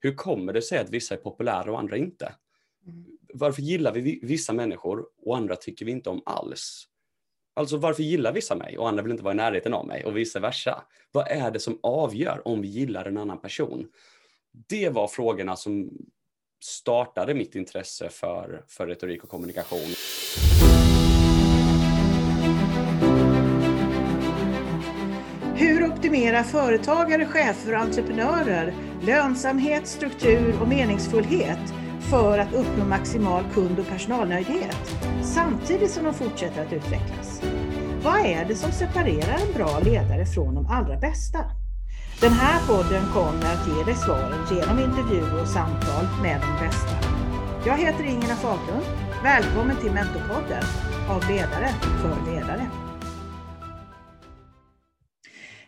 hur kommer det sig att vissa är populära och andra inte? Mm. Varför gillar vi vissa människor och andra tycker vi inte om alls? Alltså varför gillar vissa mig och andra vill inte vara i närheten av mig och vice versa? Vad är det som avgör om vi gillar en annan person? Det var frågorna som startade mitt intresse för, för retorik och kommunikation. Hur optimerar företagare, chefer och entreprenörer lönsamhet, struktur och meningsfullhet för att uppnå maximal kund och personalnöjdhet samtidigt som de fortsätter att utvecklas? Vad är det som separerar en bra ledare från de allra bästa? Den här podden kommer att ge dig svaren genom intervjuer och samtal med de bästa. Jag heter Ingela Faglund. Välkommen till Mentorpodden av ledare för ledare.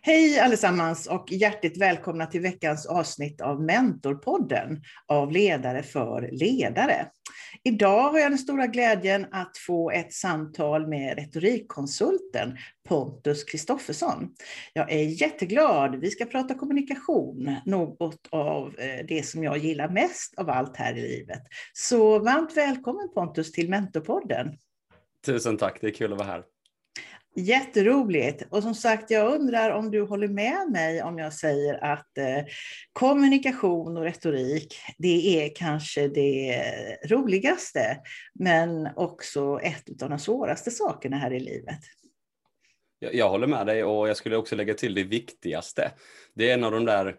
Hej allesammans och hjärtligt välkomna till veckans avsnitt av Mentorpodden av Ledare för ledare. Idag har jag den stora glädjen att få ett samtal med retorikkonsulten Pontus Kristoffersson. Jag är jätteglad. Vi ska prata kommunikation, något av eh, det som jag gillar mest av allt här i livet. Så varmt välkommen Pontus till Mentorpodden. Tusen tack, det är kul att vara här. Jätteroligt. Och som sagt, jag undrar om du håller med mig om jag säger att eh, kommunikation och retorik, det är kanske det roligaste, men också ett av de svåraste sakerna här i livet. Jag, jag håller med dig och jag skulle också lägga till det viktigaste. Det är en av de där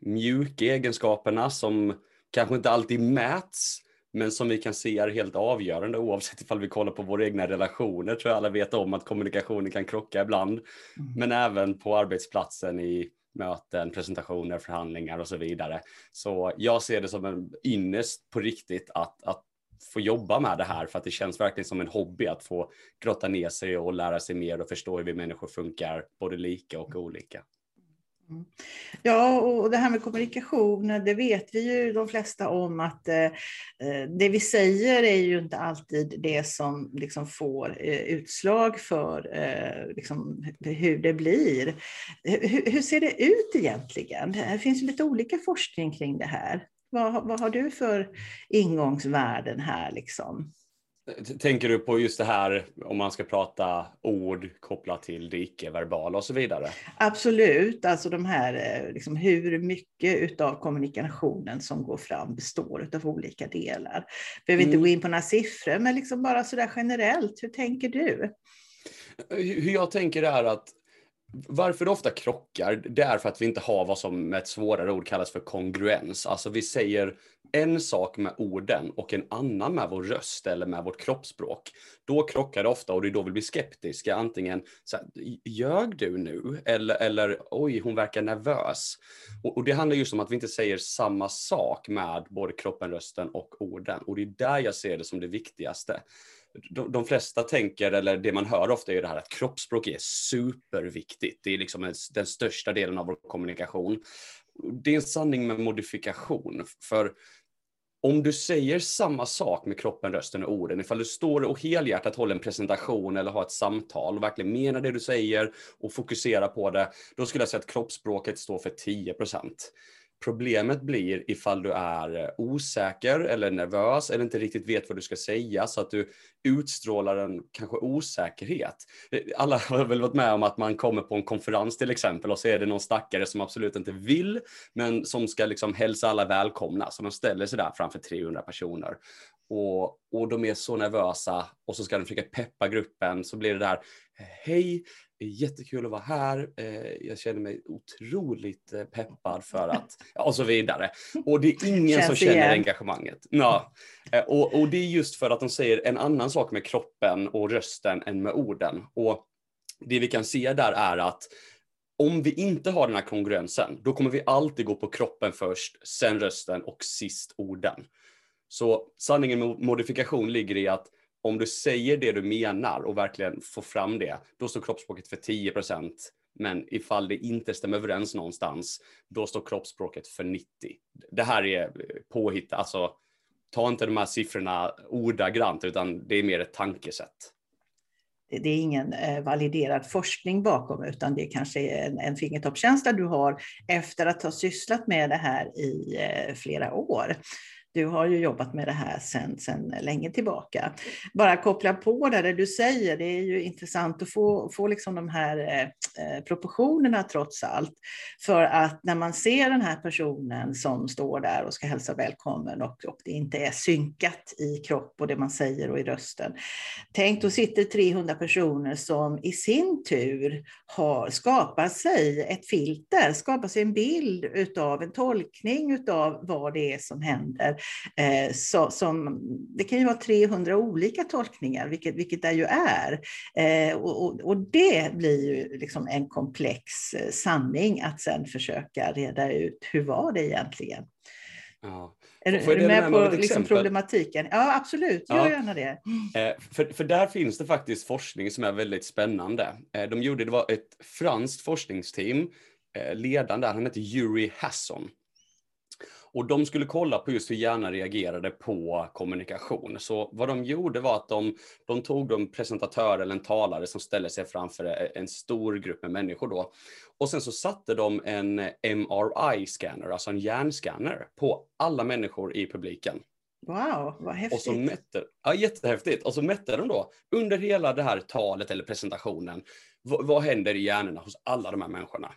mjuka egenskaperna som kanske inte alltid mäts, men som vi kan se är helt avgörande oavsett ifall vi kollar på våra egna relationer tror jag alla vet om att kommunikationen kan krocka ibland. Mm. Men även på arbetsplatsen i möten, presentationer, förhandlingar och så vidare. Så jag ser det som en ynnest på riktigt att, att få jobba med det här för att det känns verkligen som en hobby att få grotta ner sig och lära sig mer och förstå hur vi människor funkar både lika och olika. Mm. Ja, och det här med kommunikation, det vet vi ju de flesta om att eh, eh, det vi säger är ju inte alltid det som liksom får eh, utslag för liksom hur det blir. Hur, ser det ut egentligen? Det finns ju lite olika forskning kring det här. Vad, vad har du för ingångsvärden här? Liksom? Tänker du på just det här om man ska prata ord kopplat till det icke-verbala och så vidare? Absolut, alltså de här eh, liksom hur mycket av kommunikationen som går fram består av olika delar. Behöver mm. inte gå in på några siffror, men liksom bara sådär generellt, hur tänker du? Hur jag tänker är att varför det ofta krockar, det är för att vi inte har vad som med ett svårare ord kallas för kongruens. Alltså vi säger en sak med orden och en annan med vår röst eller med vårt kroppsspråk. Då krockar det ofta och det är då vi blir skeptiska. Antingen så här, ljög du nu? Eller, eller oj, hon verkar nervös. Och, och, det handlar just om att vi inte säger samma sak med både kroppen, rösten och orden. Och det är där jag ser det som det viktigaste de, de, flesta tänker, eller det man hör ofta är det här att kroppsspråk är superviktigt. Det är liksom en, den största delen av vår kommunikation. Det är en sanning med modifikation, för om du säger samma sak med kroppen, rösten och orden, ifall du står och helhjärtat håller en presentation eller har ett samtal och verkligen menar det du säger och fokuserar på det, då skulle jag säga att kroppsspråket står för 10 procent. Problemet blir ifall du är eh, osäker eller nervös eller inte riktigt vet vad du ska säga så att du utstrålar en kanske osäkerhet. Eh, alla har väl varit med om att man kommer på en konferens till exempel och så är det någon stackare som absolut inte vill men som ska liksom hälsa alla välkomna så de ställer sig där framför 300 personer och, och de är så nervösa och så ska de försöka peppa gruppen så blir det där Hej, jättekul att vara här. Eh, jag känner mig otroligt eh, peppad för att, och så vidare. Och det är ingen som känner igen. engagemanget. Ja. Eh, och, och det är just för att de säger en annan sak med kroppen och rösten än med orden. Och det vi kan se där är att om vi inte har den här kongruensen, då kommer vi alltid gå på kroppen först, sen rösten och sist orden. Så sanningen med modifikation ligger i att om du säger det du menar och verkligen får fram det, då står kroppsspråket för 10 procent. Men ifall det inte stämmer överens någonstans, då står kroppsspråket för 90. Det här är eh, påhitt, alltså ta inte de här siffrorna ordagrant, utan det är mer ett tankesätt. det är ingen eh, validerad forskning bakom, utan det är kanske en, en fingertoppskänsla du har efter att ha sysslat med det här i eh, flera år. Du har ju jobbat med det här sedan sen länge tillbaka. Bara koppla på det, det du säger, det är ju intressant att få, få liksom de här eh, proportionerna trots allt. För att när man ser den här personen som står där och ska hälsa välkommen och, och det inte är synkat i kropp och det man säger och i rösten. Tänk, då sitter 300 personer som i sin tur har skapat sig ett filter, skapat sig en bild utav en tolkning utav vad det är som händer Eh, så, som, det kan ju vara 300 olika tolkningar, vilket, vilket det ju är. Eh, och, och, det blir ju liksom en komplex eh, sanning att sen försöka reda ut hur var det egentligen. Ja. Är, du, är du med på liksom problematiken? Ja, absolut. Gör ja. gärna det. Eh, för, för där finns det faktiskt forskning som är väldigt spännande. Eh, de gjorde, det var ett franskt forskningsteam, eh, ledaren där, han hette Yuri Hasson. Och de skulle kolla på just hur hjärnan reagerade på kommunikation. Så vad de gjorde var att de, de tog en presentatör eller en talare som ställde sig framför en stor grupp med människor då. Och sen så satte de en MRI-scanner, alltså en hjärnscanner, på alla människor i publiken. Wow, vad häftigt. Och så mätte, ja, jättehäftigt. Och så mätte de då under hela det här talet eller presentationen, vad, vad händer i hjärnorna hos alla de här människorna?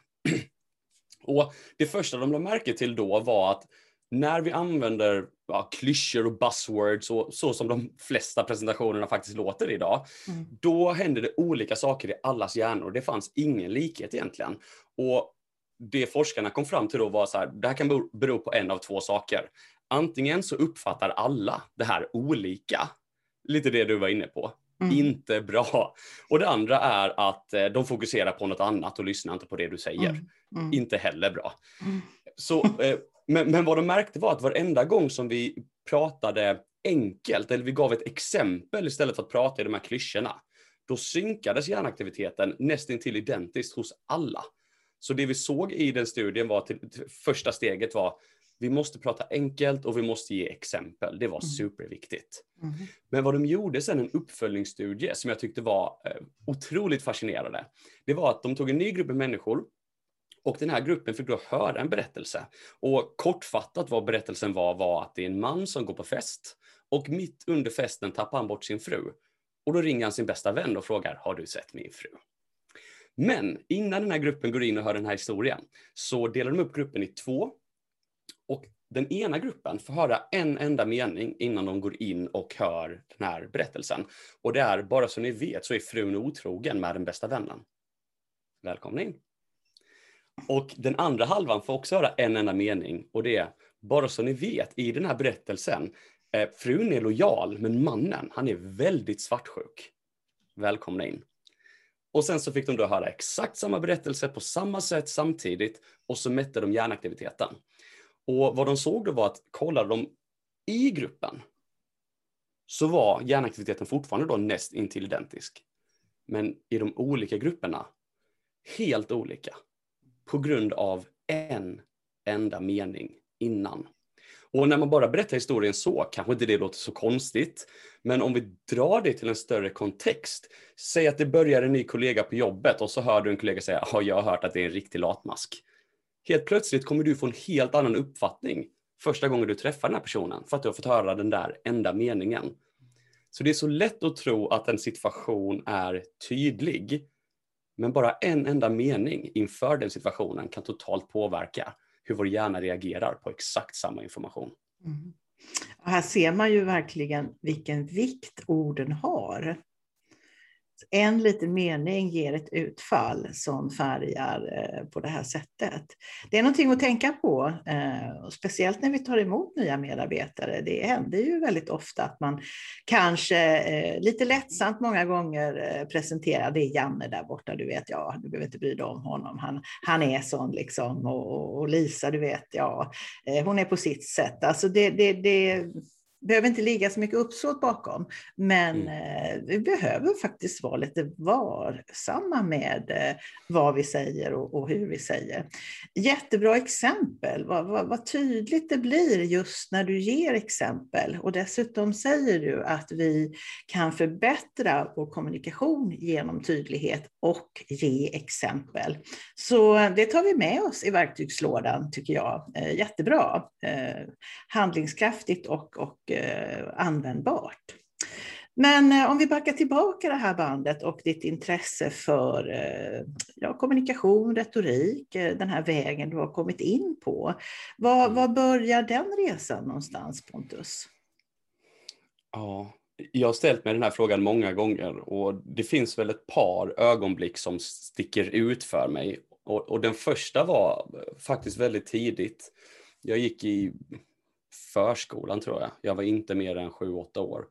Och det första de lade märke till då var att när vi använder ja, klyschor och buzzwords, och, så som de flesta presentationerna faktiskt låter idag, mm. då händer det olika saker i allas hjärnor. Det fanns ingen likhet egentligen. Och det forskarna kom fram till då var så här, det här kan bero på en av två saker. Antingen så uppfattar alla det här olika, lite det du var inne på. Mm. Inte bra. Och det andra är att eh, de fokuserar på något annat och lyssnar inte på det du säger. Mm. Mm. Inte heller bra. Mm. Så eh, men, men vad de märkte var att varenda gång som vi pratade enkelt, eller vi gav ett exempel istället för att prata i de här klyschorna, då synkades hjärnaktiviteten nästintill identiskt hos alla. Så det vi såg i den studien var att första steget var vi måste prata enkelt och vi måste ge exempel. Det var mm. superviktigt. Mm. Men vad de gjorde sen, en uppföljningsstudie som jag tyckte var eh, otroligt fascinerande, det var att de tog en ny grupp människor och den här gruppen fick då höra en berättelse. Och kortfattat vad berättelsen var, var att det är en man som går på fest och mitt under festen tappar han bort sin fru. Och då ringer han sin bästa vän och frågar, har du sett min fru? Men innan den här gruppen går in och hör den här historien så delar de upp gruppen i två. Och den ena gruppen får höra en enda mening innan de går in och hör den här berättelsen. Och det är, bara så ni vet så är frun otrogen med den bästa vännen. Välkomna in! Och den andra halvan får också höra en enda mening och det är, bara så ni vet, i den här berättelsen, eh, frun är lojal, men mannen, han är väldigt svartsjuk. Välkomna in. Och sen så fick de då höra exakt samma berättelse på samma sätt samtidigt och så mätte de hjärnaktiviteten. Och vad de såg då var att kollade de i gruppen så var hjärnaktiviteten fortfarande då näst intill identisk. Men i de olika grupperna helt olika på grund av en enda mening innan. Och när man bara berättar historien så kanske inte det låter så konstigt. Men om vi drar det till en större kontext. Säg att det börjar en ny kollega på jobbet och så hör du en kollega säga ja, jag har hört att det är en riktig latmask. Helt plötsligt kommer du få en helt annan uppfattning första gången du träffar den här personen för att du har fått höra den där enda meningen. Så det är så lätt att tro att en situation är tydlig men bara en enda mening inför den situationen kan totalt påverka hur vår hjärna reagerar på exakt samma information. Mm. här ser man ju verkligen vilken vikt orden har en liten mening ger ett utfall som färgar eh, på det här sättet. Det är någonting att tänka på, eh, speciellt när vi tar emot nya medarbetare. Det händer ju väldigt ofta att man kanske eh, lite lättsamt många gånger presenterar, det är Janne där borta, du vet, ja, du behöver inte bry dig om honom, han, han är sån liksom, och, och Lisa, du vet, ja, hon är på sitt sätt. Alltså det, det Det behöver inte ligga så mycket uppsåt bakom, men Mm. eh, vi behöver faktiskt vara lite varsamma med eh, vad vi säger och, och hur vi säger. Jättebra exempel, vad, vad, vad tydligt det blir just när du ger exempel. Och dessutom säger du att vi kan förbättra vår kommunikation genom tydlighet och ge exempel. Så det tar vi med oss i verktygslådan tycker jag. Eh, jättebra. Handlingskraftigt och, och användbart. Men eh, om vi backar tillbaka det här bandet och ditt intresse för eh, ja, kommunikation, retorik, eh, den här vägen du har kommit in på. Var, var börjar den resan någonstans Pontus? Ja, jag har ställt mig den här frågan många gånger och det finns väl ett par ögonblick som sticker ut för mig. Och, och den första var faktiskt väldigt tidigt. Jag gick i förskolan tror jag. Jag var inte mer än 7-8 år.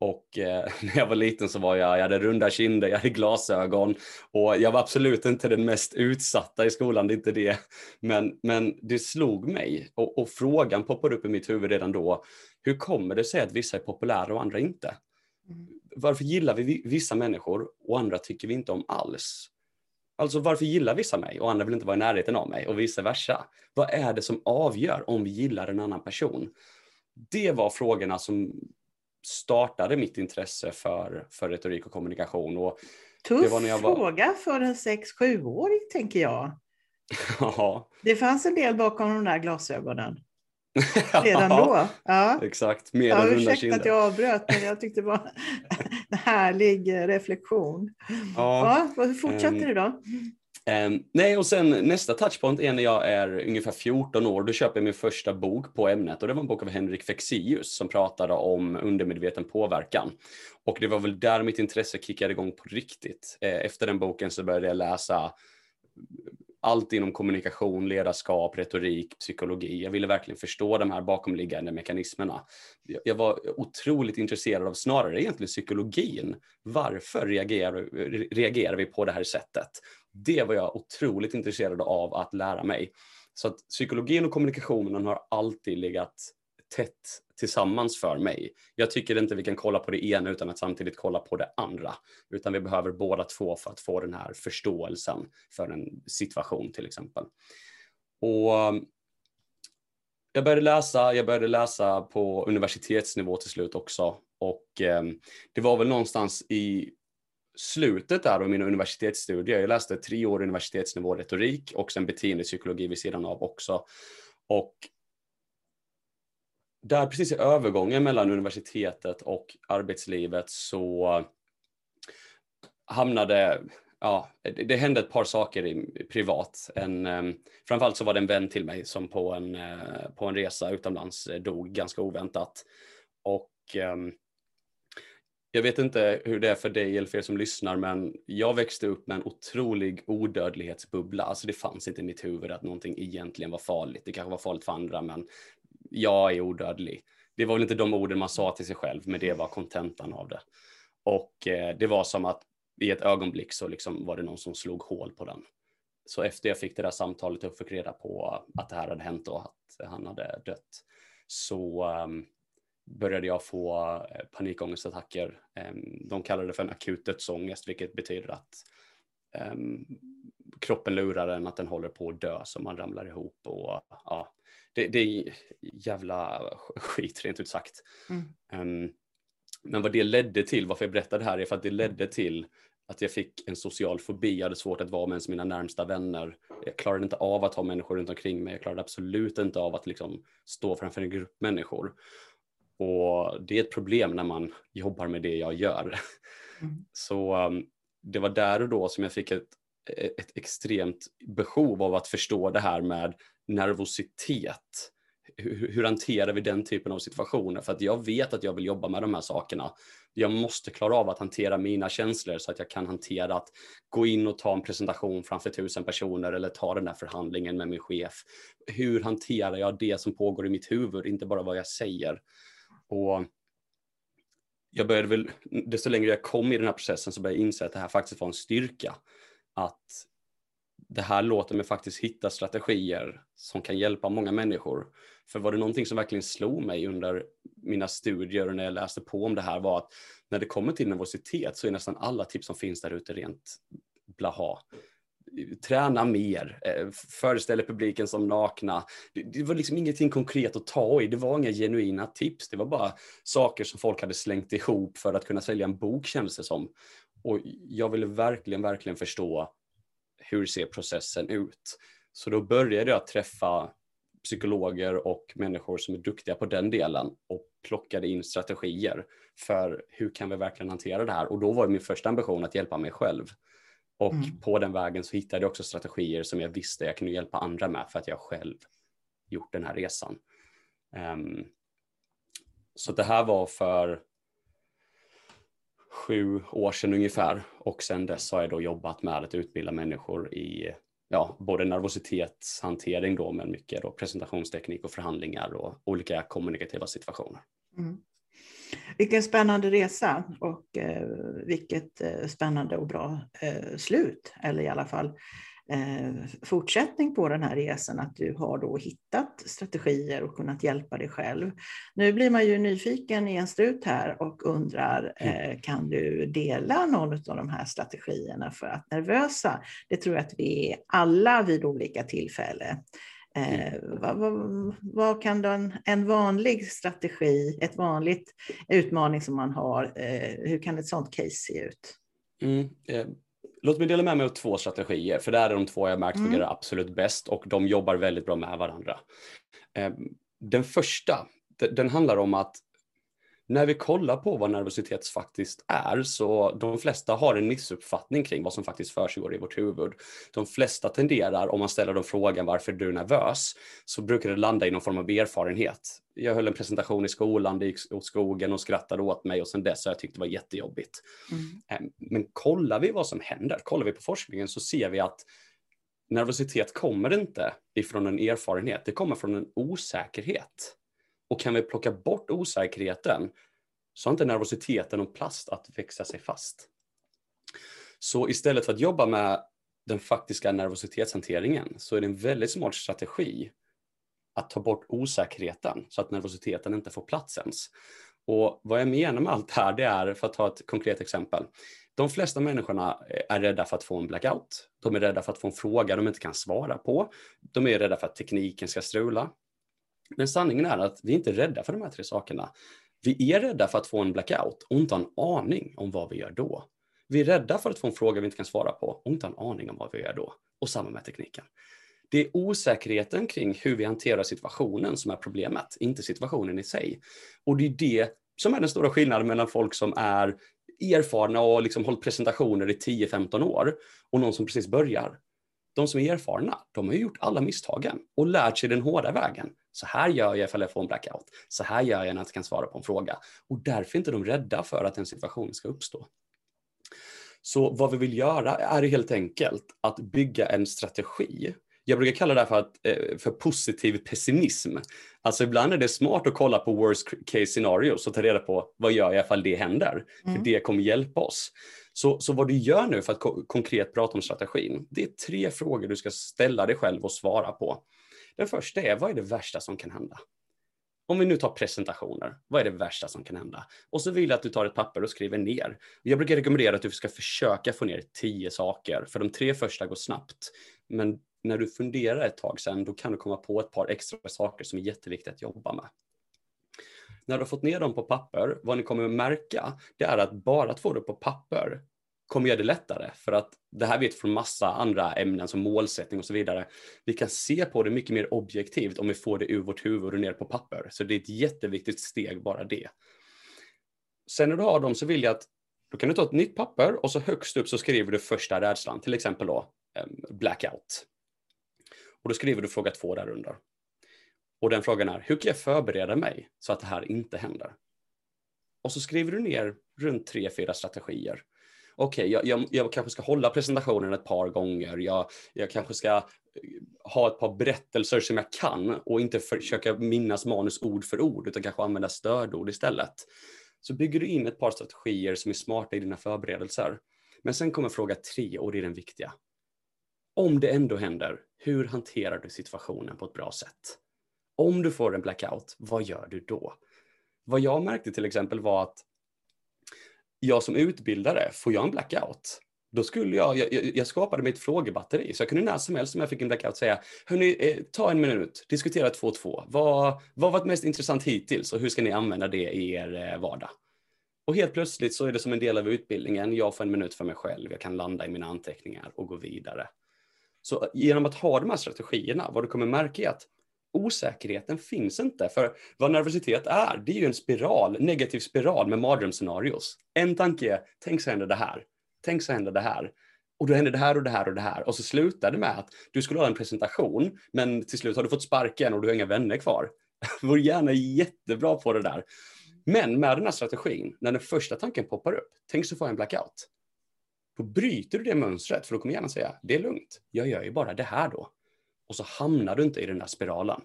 Och eh, när jag var liten så var jag, jag hade runda kinder, jag hade glasögon och jag var absolut inte den mest utsatta i skolan, det är inte det. Men, men det slog mig och, och frågan poppade upp i mitt huvud redan då. Hur kommer det sig att vissa är populära och andra inte? Varför gillar vi vissa människor och andra tycker vi inte om alls? Alltså varför gillar vissa mig och andra vill inte vara i närheten av mig och vice versa? Vad är det som avgör om vi gillar en annan person? Det var frågorna som startade mitt intresse för, för retorik och kommunikation. Och Tuff det var när jag var- fråga för en 6-7-åring tänker jag. ja, Det fanns en del bakom de där glasögonen redan då. Ja. Exakt, mer Ja, än ursäkta att jag avbröt, men jag tyckte det var en härlig reflektion. Ja. Ja, hur fortsätter Ehm, det då? Ehm, nej, och sen nästa touchpoint är när jag är ungefär 14 år. Då köper jag min första bok på ämnet och det var en bok av Henrik Fexeus som pratade om undermedveten påverkan. Och det var väl där mitt intresse kickade igång på riktigt. Eh, Efter den boken så började jag läsa allt inom kommunikation, ledarskap, retorik, psykologi. Jag ville verkligen förstå de här bakomliggande mekanismerna. Jag- var otroligt intresserad av snarare egentligen psykologin. Varför reagerar, reagerar vi på det här sättet? Det var jag otroligt intresserad av att lära mig. Så att psykologin och kommunikationen har alltid legat tätt tillsammans för mig. Jag tycker inte vi kan kolla på det ena utan att samtidigt kolla på det andra. Utan vi behöver båda två för att få den här förståelsen för en situation till exempel. Och um, jag började läsa, jag började läsa på universitetsnivå till slut också. Och eh, det var väl någonstans i slutet där av mina universitetsstudier. Jag läste tre år universitetsnivå retorik och sen beteendepsykologi vid sidan av också. Och där precis i övergången mellan universitetet och arbetslivet så hamnade, ja, det, det hände ett par saker i, privat. En, eh, framförallt så var det en vän till mig som på en, eh, på en resa utomlands eh, dog ganska oväntat. Och eh, jag vet inte hur det är för dig eller för er som lyssnar, men jag växte upp med en otrolig odödlighetsbubbla. Alltså det fanns inte i mitt huvud att någonting egentligen var farligt. Det kanske var farligt för andra, men jag är odödlig. Det var väl inte de orden man sa till sig själv, men det var kontentan av det. Och eh, det var som att i ett ögonblick så liksom var det någon som slog hål på den. Så efter jag fick det där samtalet och fick reda på att det här hade hänt och att han hade dött, så um, började jag få eh, panikångestattacker. Um, de kallade det för en akut dödsångest, vilket betyder att um, kroppen lurar en att den håller på att dö så man ramlar ihop och ja, det, det är jävla skit rent ut sagt. Mm. Um, men vad det ledde till, varför jag berättar det här är för att det ledde till att jag fick en social fobi, jag hade svårt att vara med ens mina närmsta vänner. Jag klarade inte av att ha människor runt omkring mig, jag klarade absolut inte av att liksom stå framför en grupp människor. Och det är ett problem när man jobbar med det jag gör. Mm. Så um, det var där och då som jag fick ett, Eh, ett extremt behov av att förstå det här med nervositet. Hur, hur hanterar vi den typen av situationer? För att jag vet att jag vill jobba med de här sakerna. Jag måste klara av att hantera mina känslor så att jag kan hantera att gå in och ta en presentation framför tusen personer eller ta den där förhandlingen med min chef. Hur hanterar jag det som pågår i mitt huvud, inte bara vad jag säger? Och jag började väl, desto längre jag kom i den här processen så började jag inse att det här faktiskt var en styrka. Att det här låter mig faktiskt hitta strategier som kan hjälpa många människor. För var det någonting som verkligen slog mig under mina studier och när jag läste på om det här var att när det kommer till nervositet så är nästan alla tips som finns där ute rent blaha. Träna mer, eh, föreställ publiken som nakna. Det, det, var liksom ingenting konkret att ta i, det var inga genuina tips, det var bara saker som folk hade slängt ihop för att kunna sälja en bok kändes det som. Och jag ville verkligen, verkligen förstå hur ser processen ut? Så då började jag träffa psykologer och människor som är duktiga på den delen och plockade in strategier för hur kan vi verkligen hantera det här? Och då var min första ambition att hjälpa mig själv. Och mm. på den vägen så hittade jag också strategier som jag visste jag kunde hjälpa andra med för att jag själv gjort den här resan. Um, så det här var för sju år sedan ungefär och sedan dess har jag då jobbat med att utbilda människor i ja, både nervositetshantering då, men mycket då presentationsteknik och förhandlingar och olika kommunikativa situationer. Mm. Vilken spännande resa och eh, vilket eh, spännande och bra eh, slut, eller i alla fall eh, fortsättning på den här resan, att du har då hittat strategier och kunnat hjälpa dig själv. Nu blir man ju nyfiken i en strut här och undrar, mm. eh, kan du dela någon av de här strategierna för att nervösa? Det tror jag att vi är alla vid olika tillfällen. Eh, mm. vad, vad, vad, kan en, en vanlig strategi, ett vanligt utmaning som man har, eh, hur kan ett sådant case se ut? Mm, eh, Låt mig dela med mig av två strategier, för det är de två jag märkt mm. fungerar absolut bäst och de jobbar väldigt bra med varandra. Ehm, den första, den handlar om att när vi kollar på vad nervositet faktiskt är så de flesta har en missuppfattning kring vad som faktiskt försiggår i vårt huvud. De flesta tenderar, om man ställer dem frågan varför du är nervös, så brukar det landa i någon form av erfarenhet. Jag höll en presentation i skolan, det gick åt skogen och skrattade åt mig och sen dess har jag tyckt det var jättejobbigt. Mm. Ehm, men kollar vi vad som händer, kollar vi på forskningen så ser vi att nervositet kommer inte ifrån en erfarenhet, det kommer från en osäkerhet. Och kan vi plocka bort osäkerheten så har inte nervositeten och plast att växa sig fast. Så istället för att jobba med den faktiska nervositetshanteringen så är det en väldigt smart strategi att ta bort osäkerheten så att nervositeten inte får plats ens. Och vad jag menar med allt det här, det är, för att ta ett konkret exempel, de flesta människorna är rädda för att få en blackout. De är rädda för att få en fråga de inte kan svara på. De är rädda för att tekniken ska strula. Men sanningen är att vi inte rädda för de här tre sakerna. Vi är rädda för att få en blackout och inte ha en aning om vad vi gör då. Vi är rädda för att få en fråga vi inte kan svara på och inte ha en aning om vad vi gör då. Och samma med tekniken. Det är osäkerheten kring hur vi hanterar situationen som är problemet, inte situationen i sig. Och det är det som är den stora skillnaden mellan folk som är erfarna och liksom hållit presentationer i 10-15 år och någon som precis börjar de som är erfarna, de har ju gjort alla misstagen och lärt sig den hårda vägen. Så här gör jag ifall jag får en blackout. Så här gör jag när jag inte kan svara på en fråga. Och därför är inte de rädda för att en situation ska uppstå. Så vad vi vill göra är helt enkelt att bygga en strategi. Jag brukar kalla det för, att, eh, för positiv pessimism. Alltså ibland är det smart att kolla på worst case scenarios och ta reda på vad gör jag ifall det händer? Mm. För det kommer hjälpa oss. Så, så vad du gör nu för att ko konkret prata om strategin, det är tre frågor du ska ställa dig själv och svara på. Den första är, vad är det värsta som kan hända? Om vi nu tar presentationer, vad är det värsta som kan hända? Och så vill jag att du tar ett papper och skriver ner. Jag brukar rekommendera att du ska försöka få ner tio saker, för de tre första går snabbt. Men när du funderar ett tag sen, då kan du komma på ett par extra saker som är jätteviktigt att jobba med när du har fått ner dem på papper, vad ni kommer att märka, det är att bara att få det på papper kommer göra det lättare. För att det här vet från massa andra ämnen som målsättning och så vidare. Vi kan se på det mycket mer objektivt om vi får det ur vårt huvud och ner på papper. Så det är ett jätteviktigt steg, bara det. Sen när du har dem så vill jag att då kan du ta ett nytt papper och så högst upp så skriver du första rädslan, till exempel då ehm, blackout. Och då skriver du fråga två där under. Och den frågan är, hur kan jag förbereda mig så att det här inte händer? Och så skriver du ner runt tre, fyra strategier. Okej, okay, jag, jag, jag, kanske ska hålla presentationen ett par gånger. Jag, jag kanske ska eh, ha ett par berättelser som jag kan och inte försöka minnas manus ord för ord, utan kanske använda stödord istället. Så bygger du in ett par strategier som är smarta i dina förberedelser. Men sen kommer fråga tre och det är den viktiga. Om det ändå händer, hur hanterar du situationen på ett bra sätt? Om du får en blackout, vad gör du då? Vad jag märkte till exempel var att jag som utbildare, får jag en blackout, då skulle jag, jag, jag skapade mig ett frågebatteri, så jag kunde när som helst om jag fick en blackout säga, hörni, eh, ta en minut, diskutera 2-2. Vad, vad var mest intressant hittills och hur ska ni använda det i er eh, vardag? Och helt plötsligt så är det som en del av utbildningen, jag får en minut för mig själv, jag kan landa i mina anteckningar och gå vidare. Så eh, genom att ha de här strategierna, vad du kommer märka är att osäkerheten finns inte. För vad nervositet är, det är ju en spiral, negativ spiral med mardrömsscenarios. En tanke är, tänk så händer det här. Tänk så händer det här. Och då händer det här och det här och det här. Och så slutar det med att du skulle ha en presentation, men till slut har du fått sparken och du har inga vänner kvar. Vår hjärna är jättebra på det där. Men med den här strategin, när den första tanken poppar upp, tänk så får jag en blackout. Då bryter du det mönstret, för då kommer hjärnan säga, det är lugnt, jag gör ju bara det här då. Och så hamnar du inte i den där spiralen.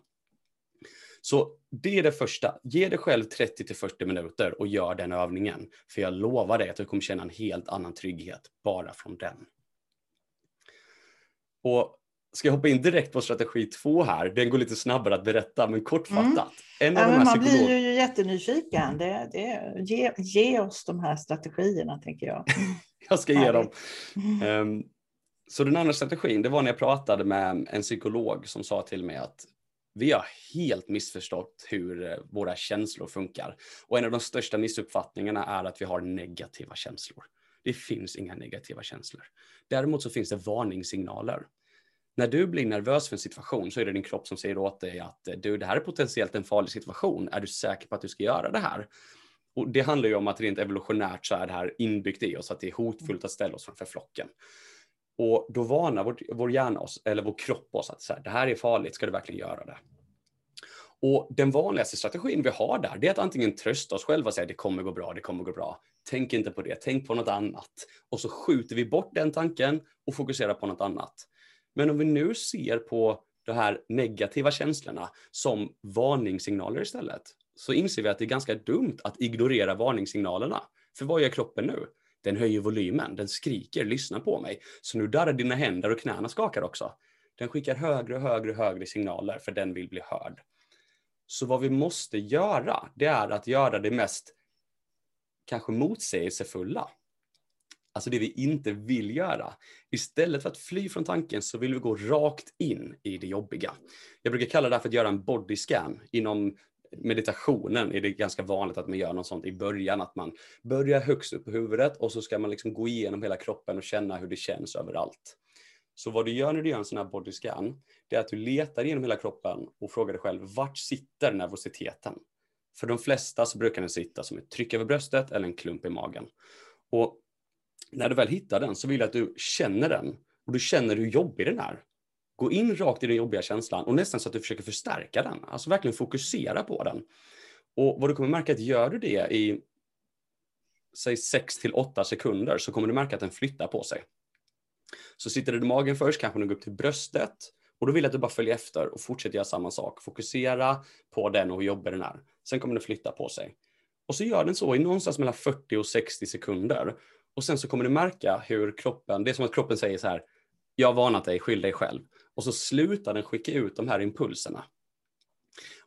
Så det är det första. Ge dig själv 30 40 minuter och gör den övningen. För jag lovar dig att du kommer känna en helt annan trygghet bara från den. Och ska jag hoppa in direkt på strategi två här? Den går lite snabbare att berätta, men kortfattat. Mm. Ja, här man psykolog... blir ju jättenyfiken. Det, det, ge, ge oss de här strategierna, tänker jag. jag ska ge dem. Um, så den andra strategin, det var när jag pratade med en psykolog som sa till mig att vi har helt missförstått hur eh, våra känslor funkar. Och en av de största missuppfattningarna är att vi har negativa känslor. Det finns inga negativa känslor. Däremot så finns det varningssignaler. När du blir nervös för en situation så är det din kropp som säger åt dig att eh, du, det här är potentiellt en farlig situation. Är du säker på att du ska göra det här? Och det handlar ju om att rent evolutionärt så är det här inbyggt i oss, att det är hotfullt att ställa oss framför flocken. Och då varnar vår, vår hjärna oss, eller vår kropp oss att så här, det här är farligt, ska du verkligen göra det? Och den vanligaste strategin vi har där, det är att antingen trösta oss själva och säga det kommer gå bra, det kommer gå bra. Tänk inte på det, tänk på något annat. Och så skjuter vi bort den tanken och fokuserar på något annat. Men om vi nu ser på de här negativa känslorna som varningssignaler istället, så inser vi att det är ganska dumt att ignorera varningssignalerna. För vad gör kroppen nu? Den höjer volymen, den skriker, lyssna på mig. Så nu darrar dina händer och knäna skakar också. Den skickar högre och högre och högre signaler för den vill bli hörd. Så vad vi måste göra, det är att göra det mest kanske motsägelsefulla. Alltså det vi inte vill göra. Istället för att fly från tanken så vill vi gå rakt in i det jobbiga. Jag brukar kalla det här för att göra en body scan. Inom meditationen är det ganska vanligt att man gör något sånt i början, att man börjar högst upp på huvudet och så ska man liksom gå igenom hela kroppen och känna hur det känns överallt. Så vad du gör när du gör en sån här body scan, det är att du letar genom hela kroppen och frågar dig själv, vart sitter nervositeten? För de flesta så brukar den sitta som ett tryck över bröstet eller en klump i magen. Och när du väl hittar den så vill jag att du känner den och du känner hur jobbig den är. Gå in rakt i den jobbiga känslan och nästan så att du försöker förstärka den. Alltså verkligen fokusera på den. Och vad du kommer märka att gör du det i säg 6 till 8 sekunder så kommer du märka att den flyttar på sig. Så sitter du i magen först, kanske den går upp till bröstet och då vill jag att du bara följer efter och fortsätter göra samma sak. Fokusera på den och hur jobbig den är. Sen kommer den flytta på sig. Och så gör den så i någonstans mellan 40 och 60 sekunder. Och sen så kommer du märka hur kroppen, det är som att kroppen säger så här, jag har varnat dig, skyll dig själv. Och så slutar den skicka ut de här impulserna.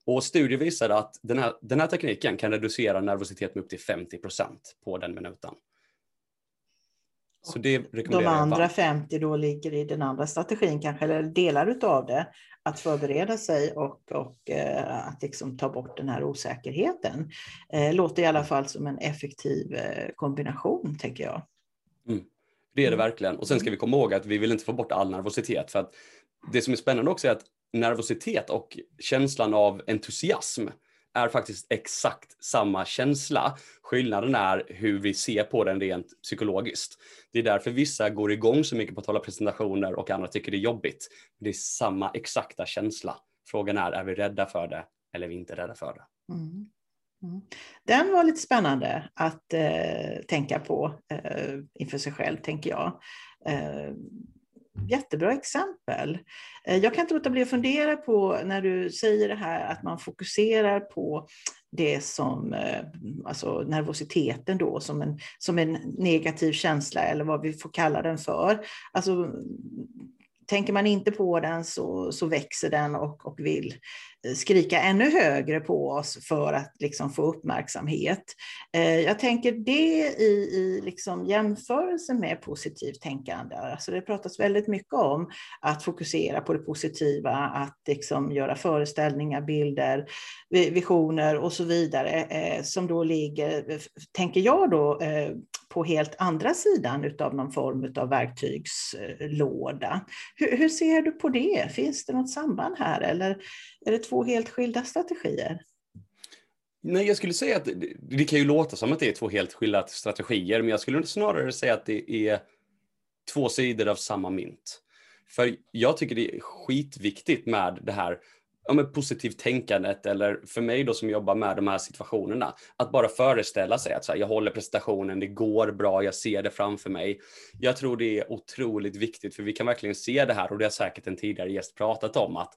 Och studier visar att den här, den här tekniken kan reducera nervositet med upp till 50% på den minuten. Så det rekommenderar De andra 50 då ligger i den andra strategin kanske, eller delar utav det, att förbereda sig och, och eh, att liksom ta bort den här osäkerheten. Eh, låter i alla fall som en effektiv eh, kombination, tänker jag. Mm. Det är det mm. verkligen. Och sen ska vi komma ihåg att vi vill inte få bort all nervositet. För att det som är spännande också är att nervositet och känslan av entusiasm är faktiskt exakt samma känsla. Skillnaden är hur vi ser på den rent psykologiskt. Det är därför vissa går igång så mycket på att hålla presentationer och andra tycker det är jobbigt. Det är samma exakta känsla. Frågan är, är vi rädda för det eller är vi inte rädda för det? Mm. Mm. Den var lite spännande att eh, tänka på eh, inför sig själv, tänker jag. Eh, jättebra exempel. Eh, jag kan inte låta bli att fundera på när du säger det här att man fokuserar på det som, eh, alltså nervositeten då, som en, som en negativ känsla eller vad vi får kalla den för. Alltså, tänker man inte på den så, så växer den och, och vill skrika ännu högre på oss för att liksom få uppmärksamhet. Eh, jag tänker det i, i liksom jämförelse med positivt tänkande. Alltså det pratas väldigt mycket om att fokusera på det positiva, att liksom göra föreställningar, bilder, visioner och så vidare, eh, som då ligger, eh, tänker jag då, på helt andra sidan av någon form av verktygslåda. Hur, hur, ser du på det? Finns det något samband här eller är det två helt skilda strategier? Nej, jag skulle säga att det, det kan ju låta som att det är två helt skilda strategier, men jag skulle snarare säga att det är två sidor av samma mynt. För jag tycker det är skitviktigt med det här ja, men positivt tänkandet eller för mig då som jobbar med de här situationerna, att bara föreställa sig att så här, jag håller presentationen, det går bra, jag ser det framför mig. Jag tror det är otroligt viktigt för vi kan verkligen se det här och det har säkert en tidigare gäst pratat om att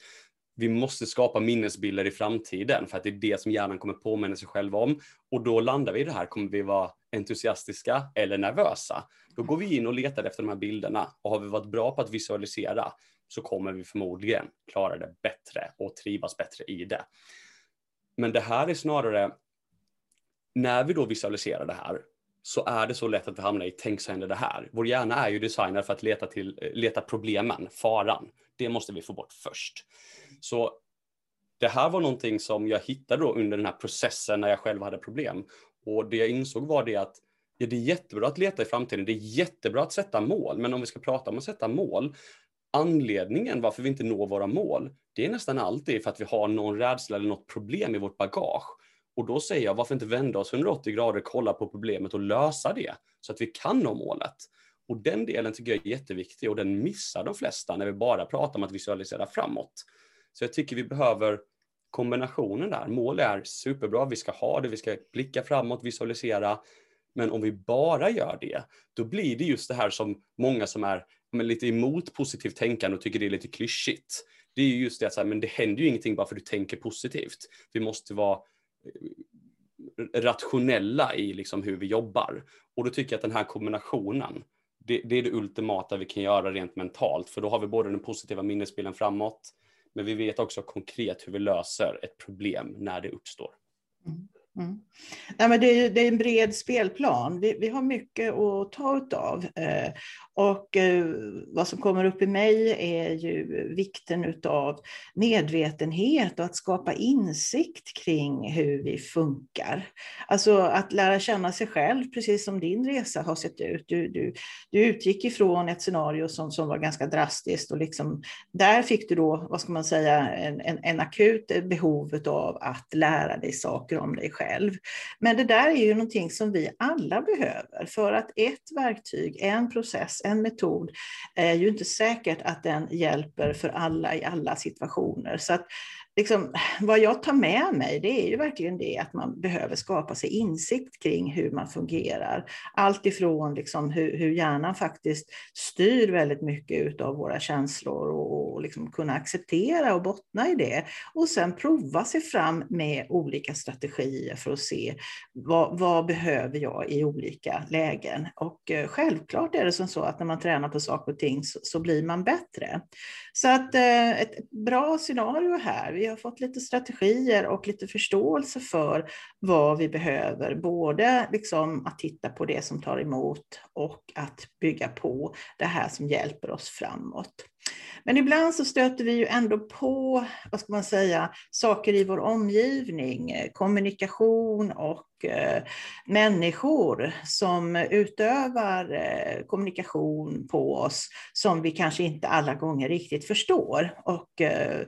vi måste skapa minnesbilder i framtiden för att det är det som hjärnan kommer påminna sig själv om. Och då landar vi i det här, kommer vi vara entusiastiska eller nervösa? Då går vi in och letar efter de här bilderna och har vi varit bra på att visualisera så kommer vi förmodligen klara det bättre och trivas bättre i det. Men det här är snarare, när vi då visualiserar det här, så är det så lätt att vi hamnar i tänk så händer det här. Vår hjärna är ju designad för att leta, till, eh, leta problemen, faran. Det måste vi få bort först. Så det här var någonting som jag hittade då under den här processen när jag själv hade problem. Och det jag insåg var det att ja, det är jättebra att leta i framtiden, det är jättebra att sätta mål, men om vi ska prata om att sätta mål, anledningen varför vi inte når våra mål, det är nästan alltid för att vi har någon rädsla eller något problem i vårt bagage. Och då säger jag, varför inte vända oss 180 grader, kolla på problemet och lösa det, så att vi kan nå målet. Och den delen tycker jag är jätteviktig och den missar de flesta när vi bara pratar om att visualisera framåt. Så jag tycker vi behöver kombinationen där. Mål är superbra, vi ska ha det, vi ska blicka framåt, visualisera. Men om vi bara gör det, då blir det just det här som många som är men, lite emot positivt tänkande och tycker det är lite klyschigt. Det är ju just det att så här, men det händer ju ingenting bara för att du tänker positivt. Vi måste vara eh, rationella i liksom hur vi jobbar. Och då tycker jag att den här kombinationen, det, det, är det ultimata vi kan göra rent mentalt, för då har vi både den positiva minnesbilden framåt, men vi vet också konkret hur vi löser ett problem när det uppstår. Mm. Mm. Nej, men det, är, det är en bred spelplan. Vi, vi har mycket att ta av. Eh, och eh, vad som kommer upp i mig är ju vikten av medvetenhet och att skapa insikt kring hur vi funkar. Alltså att lära känna sig själv, precis som din resa har sett ut. Du, du, du utgick ifrån ett scenario som, som var ganska drastiskt och liksom, där fick du då, vad ska man säga, en, en, en akut behov av att lära dig saker om dig själv. Men det där är ju någonting som vi alla behöver för att ett verktyg, en process, en metod är ju inte säkert att den hjälper för alla i alla situationer. Så att liksom, vad jag tar med mig det är ju verkligen det att man behöver skapa sig insikt kring hur man fungerar. Allt ifrån liksom hur, hur hjärnan faktiskt styr väldigt mycket av våra känslor och, och liksom kunna acceptera och bottna i det. Och sen prova sig fram med olika strategier för att se vad, vad behöver jag i olika lägen. Och eh, självklart är det som så att när man tränar på saker och ting så, så blir man bättre. Så att eh, ett bra scenario här vi har fått lite strategier och lite förståelse för vad vi behöver. Både liksom att titta på det som tar emot och att bygga på det här som hjälper oss framåt. Men ibland så stöter vi ju ändå på, vad ska man säga, saker i vår omgivning, eh, kommunikation och människor som utövar eh, kommunikation på oss som vi kanske inte alla gånger riktigt förstår. Och eh,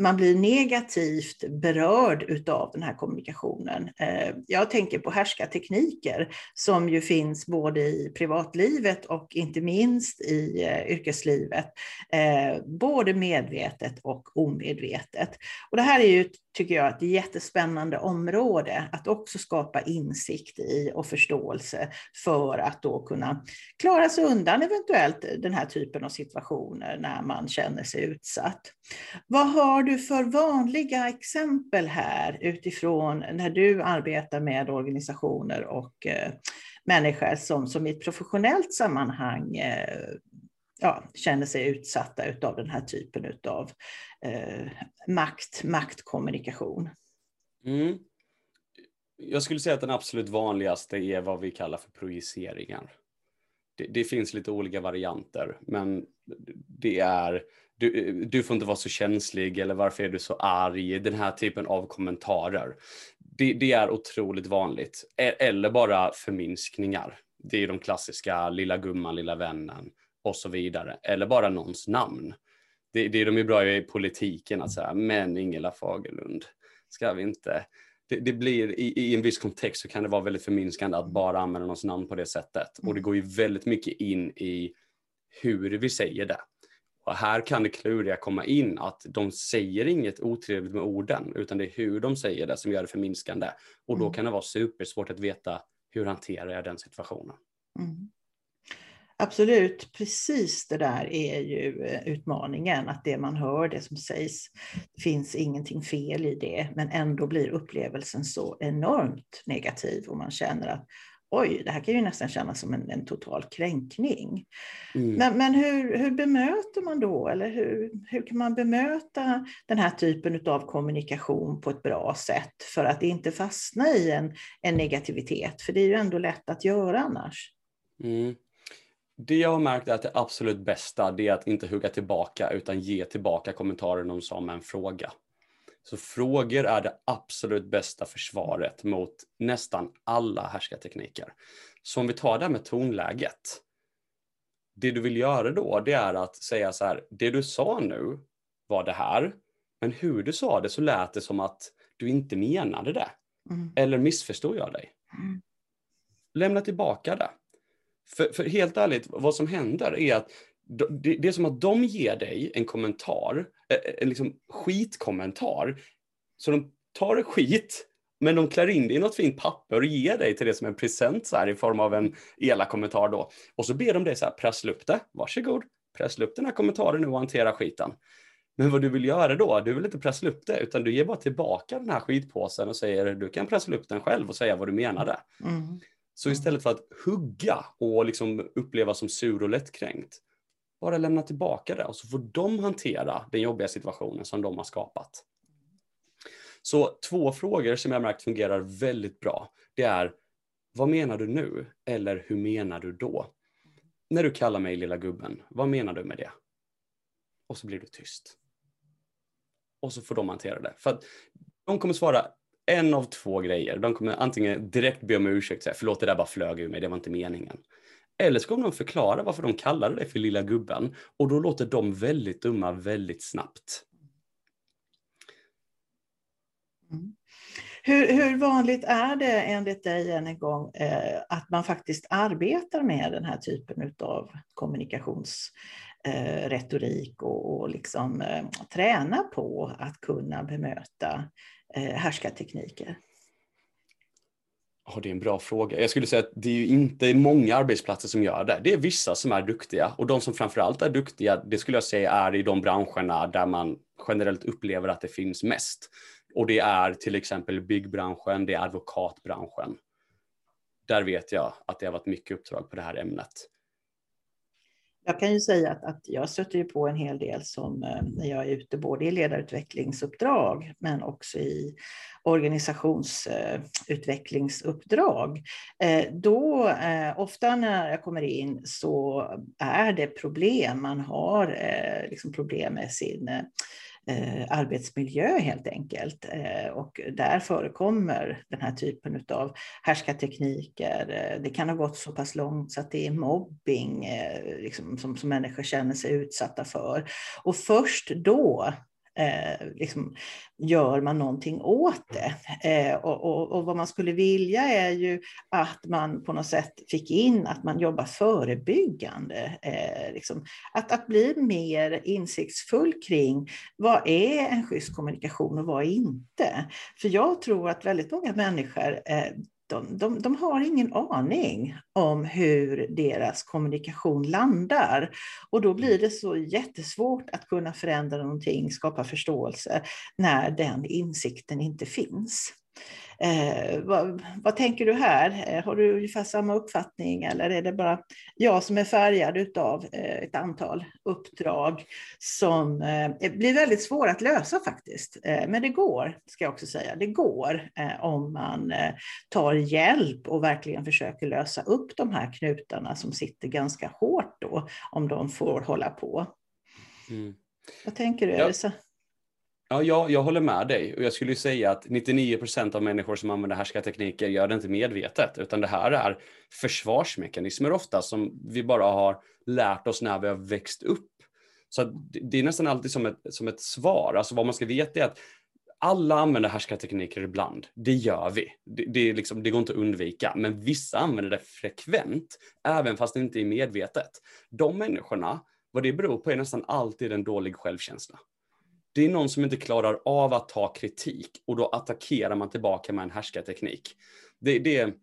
man blir negativt berörd utav den här kommunikationen. Eh, jag tänker på härskartekniker som ju finns både i privatlivet och inte minst i yrkeslivet. Både medvetet och omedvetet. Och det här är ju tycker jag, ett jättespännande område att också skapa insikt i och förståelse för att då kunna klara sig undan eventuellt den här typen av situationer när man känner sig utsatt. Vad har du för vanliga exempel här utifrån när du arbetar med organisationer och eh, människor som, som i ett professionellt sammanhang eh, ja, känner sig utsatta av den här typen av eh, makt, maktkommunikation. Mm. Jag skulle säga att den absolut vanligaste är vad vi kallar för projiceringar. Det, det finns lite olika varianter, men det är du, du får inte vara så känslig eller varför är du så arg? Den här typen av kommentarer. Det, det är otroligt vanligt. E, eller bara förminskningar. Det är de klassiska lilla gumman, lilla vännen och så vidare. Eller bara någons namn. Det, det är de ju bra i politiken att säga, men Ingela Fagerlund, ska vi inte? Det, det, blir i, i, en viss kontext så kan det vara väldigt förminskande att bara använda någons namn på det sättet. Och det mm. går ju väldigt mycket in i hur vi säger det. Och här kan det kluriga komma in att de säger inget otrevligt med orden, utan det är hur de säger det som gör det förminskande. Och då mm. kan det vara supersvårt att veta hur hanterar jag den situationen. Mm. Absolut, precis det där är ju eh, utmaningen, att det man hör, det som sägs, finns ingenting fel i det, men ändå blir upplevelsen så enormt negativ och man känner att oj, det här kan ju nästan kännas som en, en total kränkning. Mm. Men, men hur, hur bemöter man då, eller hur, hur kan man bemöta den här typen av kommunikation på ett bra sätt för att inte fastna i en, en negativitet? För det är ju ändå lätt att göra annars. Mm. Det jag har märkt är att det absolut bästa det är att inte hugga tillbaka utan ge tillbaka kommentaren som en fråga. Så frågor är det absolut bästa försvaret mot nästan alla härskartekniker. Så om vi tar det här med tonläget. Det du vill göra då, det är att säga så här, det du sa nu var det här, men hur du sa det så lät det som att du inte menade det. Mm. Eller missförstod jag dig? Mm. Lämna tillbaka det. För, för helt ärligt, vad som händer är att det, det är som att de ger dig en kommentar, eh, eh, en liksom skitkommentar. Så de tar skit, men de klär in det i något fint papper och ger dig till det som en present så här, i form av en elak kommentar då. Och så ber de dig så här, prassla upp det, varsågod, pressa upp den här kommentaren nu och hantera skiten. Men vad du vill göra då, du vill inte pressa upp det, utan du ger bara tillbaka den här skitpåsen och säger du kan pressa upp den själv och säga vad du menade. Mm. Så istället för att hugga och liksom uppleva som sur och lättkränkt, bara lämna tillbaka det och så får de hantera den jobbiga situationen som de har skapat. Så två frågor som jag märkt fungerar väldigt bra. Det är, vad menar du nu? Eller hur menar du då? När du kallar mig lilla gubben, vad menar du med det? Och så blir du tyst. Och så får de hantera det. För att de kommer svara en av två grejer. De kommer antingen direkt be om ursäkt, säga förlåt det där bara flög ur mig, det var inte meningen. Eller så kommer de förklara varför de kallade det för lilla gubben och då låter de väldigt dumma väldigt snabbt. Mm. Hur, hur, vanligt är det enligt dig än en gång eh, att man faktiskt arbetar med den här typen av kommunikationsretorik eh, och, och liksom, eh, träna på att kunna bemöta eh, Eh, härskartekniker? Oh, det är en bra fråga. Jag skulle säga att det är ju inte många arbetsplatser som gör det. Det är vissa som är duktiga och de som framförallt är duktiga, det skulle jag säga är i de branscherna där man generellt upplever att det finns mest. Och det är till exempel byggbranschen, det är advokatbranschen. Där vet jag att det har varit mycket uppdrag på det här ämnet. Jag kan ju säga att, att jag stöter ju på en hel del som eh, när jag är ute, både i ledarutvecklingsuppdrag men också i organisationsutvecklingsuppdrag. Eh, eh, då, ofta när jag kommer in så är det problem. Man har liksom problem med sin eh, arbetsmiljö helt enkelt. Eh, och där förekommer den här typen av härskartekniker. Eh, det kan ha gått så pass långt så att det är mobbing eh, liksom, som, som människor känner sig utsatta för. Och först då eh, liksom, gör man någonting åt det. Eh, och, och, och, vad man skulle vilja är ju att man på något sätt fick in att man jobbar förebyggande. Eh, liksom, att, att bli mer insiktsfull kring vad är en schysst kommunikation och vad är inte. För jag tror att väldigt många människor eh, de, de, de, har ingen aning om hur deras kommunikation landar. Och då blir det så jättesvårt att kunna förändra någonting, skapa förståelse, när den insikten inte finns. Eh, vad, vad, tänker du här? Eh, har du ungefär samma uppfattning eller är det bara jag som är färgad utav eh, ett antal uppdrag som eh, blir väldigt svåra att lösa faktiskt. Men det går, ska jag också säga, det går om man tar hjälp och verkligen försöker lösa upp de här knutarna som sitter ganska hårt då, om de får hålla på. Mm. Vad tänker du, Elisa? Ja, jag, jag håller med dig och jag skulle säga att 99 procent av människor som använder härskartekniker gör det inte medvetet, utan det här är försvarsmekanismer ofta som vi bara har lärt oss när vi har växt upp. Så det är nästan alltid som ett, som ett svar, alltså vad man ska veta är att alla använder härskartekniker ibland. Det gör vi. Det, det, är liksom, det går inte att undvika. Men vissa använder det frekvent, även fast det inte är medvetet. De människorna, vad det beror på är nästan alltid en dålig självkänsla det är någon som inte klarar av att ta kritik och då attackerar man tillbaka med en härskarteknik. Det, det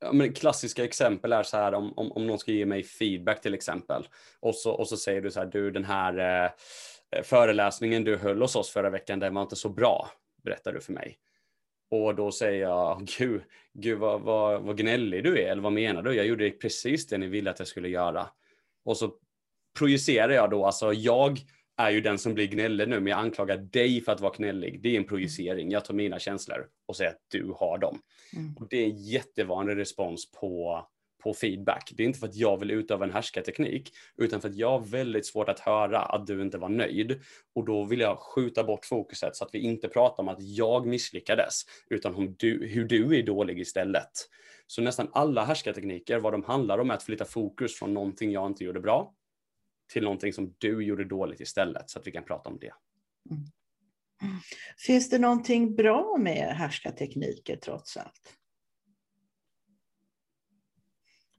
ja, men klassiska exempel är så här om, om, om någon ska ge mig feedback till exempel och så, och så säger du så här, du den här eh, föreläsningen du höll hos oss förra veckan, den var inte så bra, berättar du för mig. Och då säger jag, gud, gud vad, vad, vad gnällig du är, eller vad menar du? Jag gjorde precis det ni ville att jag skulle göra. Och så projicerar jag då, alltså jag är ju den som blir gnällig nu, men jag anklagar dig för att vara gnällig. Det är en projicering. Jag tar mina känslor och säger att du har dem. Mm. Och det är en jättevanlig respons på, på feedback. Det är inte för att jag vill utöva en härskarteknik, utan för att jag har väldigt svårt att höra att du inte var nöjd. Och då vill jag skjuta bort fokuset så att vi inte pratar om att jag misslyckades, utan om du, hur du är dålig istället. Så nästan alla härskartekniker, vad de handlar om är att flytta fokus från någonting jag inte gjorde bra till någonting som du gjorde dåligt istället så att vi kan prata om det. Mm. Finns det någonting bra med härskartekniker trots allt?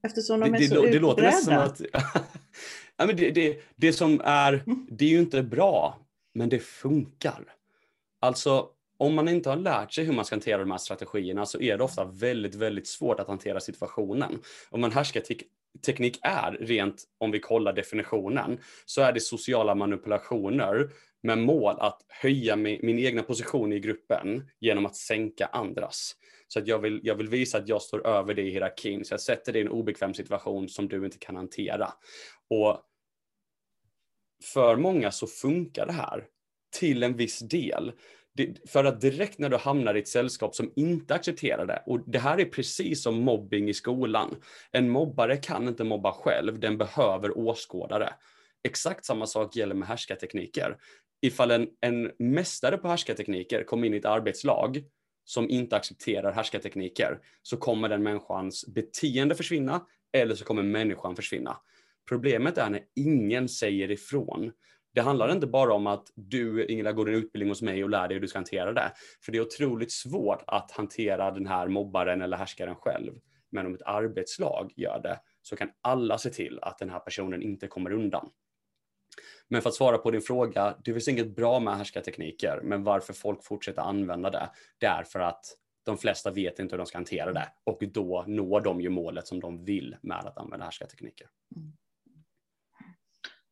Eftersom de är det, så det. Det låter nästan att... ja, men det, det, det som är, mm. det är ju inte bra, men det funkar. Alltså, om man inte har lärt sig hur man ska hantera de här strategierna så är det ofta väldigt, väldigt svårt att hantera situationen. Om man härskar teknik är, rent om vi kollar definitionen, så är det sociala manipulationer med mål att höja min, min egna position i gruppen genom att sänka andras. Så att jag vill, jag vill visa att jag står över dig i hierarkin, så jag sätter dig i en obekväm situation som du inte kan hantera. Och för många så funkar det här till en viss del för att direkt när du hamnar i ett sällskap som inte accepterar det, och det här är precis som mobbing i skolan. En mobbare kan inte mobba själv, den behöver åskådare. Exakt samma sak gäller med härskartekniker. Ifall en, en mästare på härskartekniker kommer in i ett arbetslag som inte accepterar härskartekniker, så kommer den människans beteende försvinna, eller så kommer människan försvinna. Problemet är när ingen säger ifrån. Det handlar inte bara om att du, Ingela, går en utbildning hos mig och lär dig hur du ska hantera det. För det är otroligt svårt att hantera den här mobbaren eller härskaren själv. Men om ett arbetslag gör det så kan alla se till att den här personen inte kommer undan. Men för att svara på din fråga, det finns inget bra med härskartekniker, men varför folk fortsätter använda det, det är för att de flesta vet inte hur de ska hantera det och då når de ju målet som de vill med att använda härskartekniker. Mm.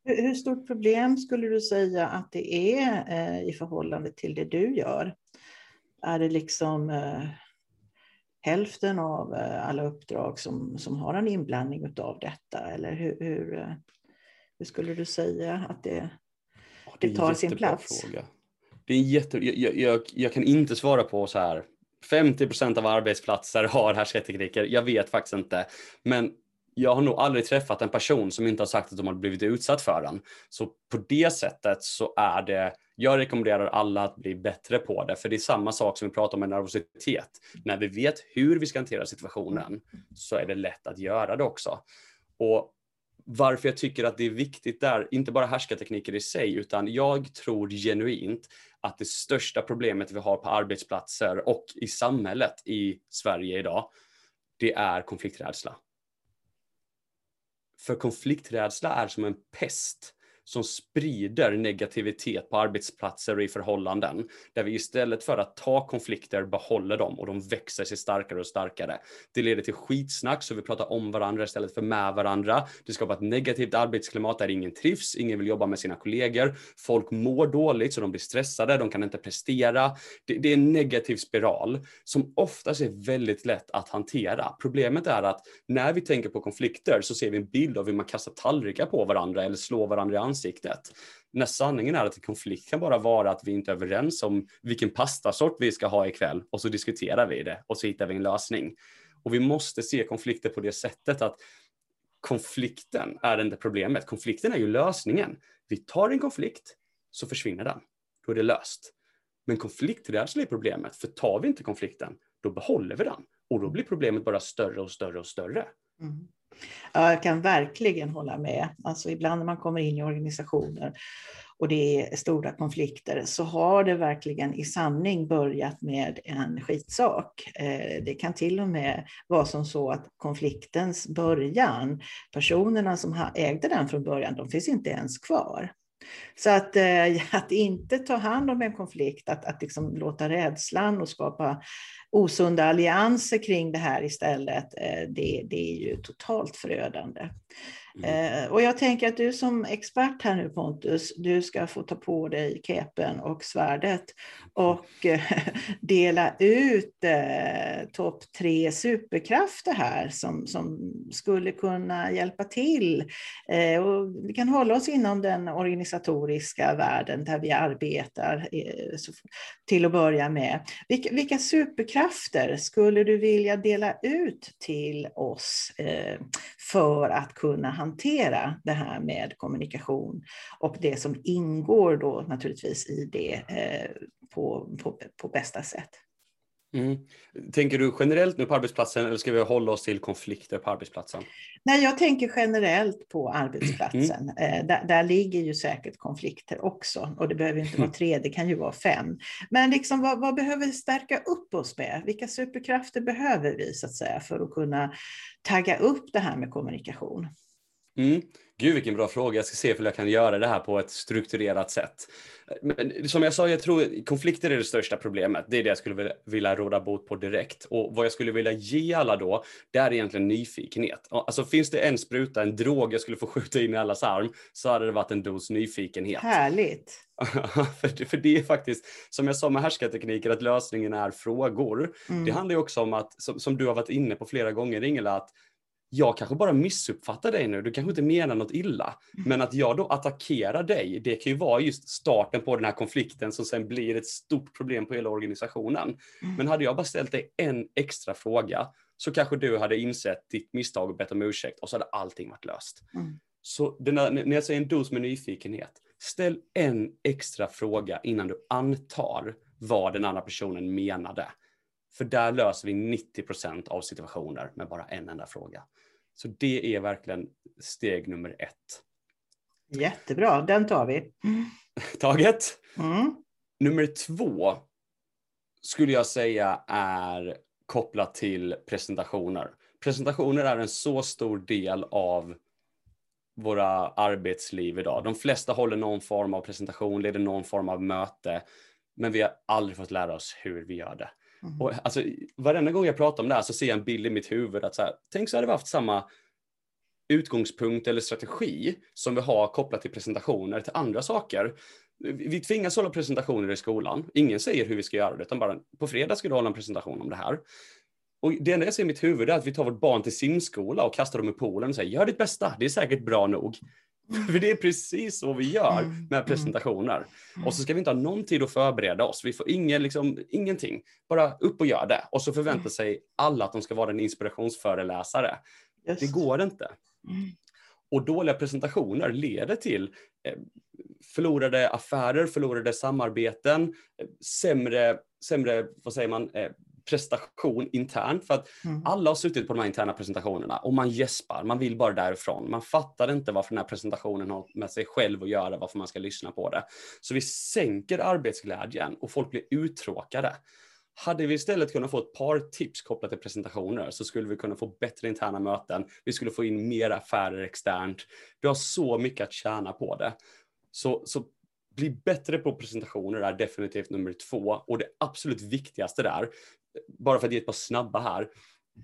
Hur stort problem skulle du säga att det är eh, i förhållande till det du gör? Är det liksom eh, hälften av eh, alla uppdrag som, som har en inblandning av detta? Eller hur, hur, hur skulle du säga att det, det, det tar sin plats? Fråga. Det är jätte, jag, jag, jag kan inte svara på så här 50 procent av arbetsplatser har härskartekniker. Jag vet faktiskt inte. Men jag har nog aldrig träffat en person som inte har sagt att de har blivit utsatt för den. Så på det sättet så är det, jag rekommenderar alla att bli bättre på det, för det är samma sak som vi pratar om med nervositet. När vi vet hur vi ska hantera situationen så är det lätt att göra det också. Och varför jag tycker att det är viktigt där, inte bara härskartekniker i sig, utan jag tror genuint att det största problemet vi har på arbetsplatser och i samhället i Sverige idag, det är konflikträdsla. För konflikträdsla är som en pest som sprider negativitet på arbetsplatser och i förhållanden. Där vi istället för att ta konflikter behåller dem och de växer sig starkare och starkare. Det leder till skitsnack så vi pratar om varandra istället för med varandra. Det skapar ett negativt arbetsklimat där ingen trivs, ingen vill jobba med sina kollegor. Folk mår dåligt så de blir stressade, de kan inte prestera. Det, det är en negativ spiral som oftast är väldigt lätt att hantera. Problemet är att när vi tänker på konflikter så ser vi en bild av hur man kastar tallrikar på varandra eller slår varandra i ansiktet ansiktet, När sanningen är att en konflikt kan bara vara att vi inte är överens om vilken pastasort vi ska ha ikväll och så diskuterar vi det och så hittar vi en lösning. Och vi måste se konflikter på det sättet att konflikten är inte problemet. Konflikten är ju lösningen. Vi tar en konflikt så försvinner den. Då är det löst. Men konflikträdsla är problemet, för tar vi inte konflikten, då behåller vi den. Och då blir problemet bara större och större och större. Mm. Ja, jag kan verkligen hålla med. Alltså ibland när man kommer in i organisationer och det är stora konflikter så har det verkligen i sanning börjat med en skitsak. Eh, det kan till och med vara som så att konfliktens början, personerna som ägde den från början, de finns inte ens kvar. Så att, eh, att inte ta hand om en konflikt, att, att liksom låta rädslan och skapa osunda allianser kring det här istället, eh, det, det är ju totalt förödande. Mm. Eh, och jag tänker att du som expert här nu Pontus, du ska få ta på dig kepen och svärdet och eh, dela ut eh, topp tre superkrafter här som, som skulle kunna hjälpa till. Eh, och vi kan hålla oss inom den organisatoriska världen där vi arbetar eh, till att börja med. Vilka, vilka, superkrafter skulle du vilja dela ut till oss eh, för att kunna hantera det här med kommunikation och det som ingår då naturligtvis i det eh, på, på, på bästa sätt. Mm. Tänker du generellt nu på arbetsplatsen eller ska vi hålla oss till konflikter på arbetsplatsen? Nej, jag tänker generellt på arbetsplatsen. Mm. Eh, där, där, ligger ju säkert konflikter också och det behöver inte vara tre, det kan ju vara fem. Men liksom, vad, vad behöver vi stärka upp oss med? Vilka superkrafter behöver vi så att säga för att kunna tagga upp det här med kommunikation? Mm. Gud vilken bra fråga. Jag ska se om jag kan göra det här på ett strukturerat sätt. Men som jag sa, jag tror konflikter är det största problemet. Det är det jag skulle vilja råda bot på direkt. Och vad jag skulle vilja ge alla då, det är egentligen nyfikenhet. Alltså finns det en spruta, en drog jag skulle få skjuta in i allas arm, så hade det varit en dos nyfikenhet. Härligt. för, för det är faktiskt, som jag sa med härskartekniker, att lösningen är frågor. Mm. Det handlar ju också om att, som, som, du har varit inne på flera gånger Ingela, att jag kanske bara missuppfattar dig nu, du kanske inte menar något illa. Men att jag då attackerar dig, det kan ju vara just starten på den här konflikten som sen blir ett stort problem på hela organisationen. Mm. Men hade jag bara ställt dig en extra fråga så kanske du hade insett ditt misstag och bett om ursäkt och så hade allting varit löst. Mm. Så denna, när jag säger en dos med nyfikenhet, ställ en extra fråga innan du antar vad den andra personen menade. För där löser vi 90% av situationer med bara en enda fråga. Så det är verkligen steg nummer ett. Jättebra, den tar vi. Taget. Mm. Nummer två skulle jag säga är kopplat till presentationer. Presentationer är en så stor del av våra arbetsliv idag. De flesta håller någon form av presentation, leder någon form av möte, men vi har aldrig fått lära oss hur vi gör det. Mm. Och alltså, varenda gång jag pratar om det här så ser jag en bild i mitt huvud att så här, tänk så hade vi haft samma utgångspunkt eller strategi som vi har kopplat till presentationer till andra saker. Vi tvingas hålla presentationer i skolan. Ingen säger hur vi ska göra det, utan bara på fredag ska du hålla en presentation om det här. Och det enda jag ser i mitt huvud är att vi tar vårt barn till simskola och kastar dem i poolen och säger gör ditt bästa, det är säkert bra nog. För det är precis så vi gör mm, med mm. presentationer. Och så ska vi inte ha någon tid att förbereda oss. Vi får ingen, liksom, ingenting. Bara upp och gör det. Och så förväntar mm. sig alla att de ska vara en inspirationsföreläsare. Just. Det går inte. Och dåliga presentationer leder till eh, förlorade affärer, förlorade samarbeten, eh, sämre, sämre vad säger man, eh, prestation internt. För att mm. alla har suttit på de här interna presentationerna och man gäspar, man vill bara därifrån. Man fattar inte varför den här presentationen har med sig själv att göra, varför man ska lyssna på det. Så vi sänker arbetsglädjen och folk blir uttråkade. Hade vi istället kunnat få ett par tips kopplat till presentationer så skulle vi kunna få bättre interna möten. Vi skulle få in mer affärer externt. Du har så mycket att tjäna på det. Så, så bli bättre på presentationer är definitivt nummer två. Och det absolut viktigaste där, bara för att ge ett par snabba här,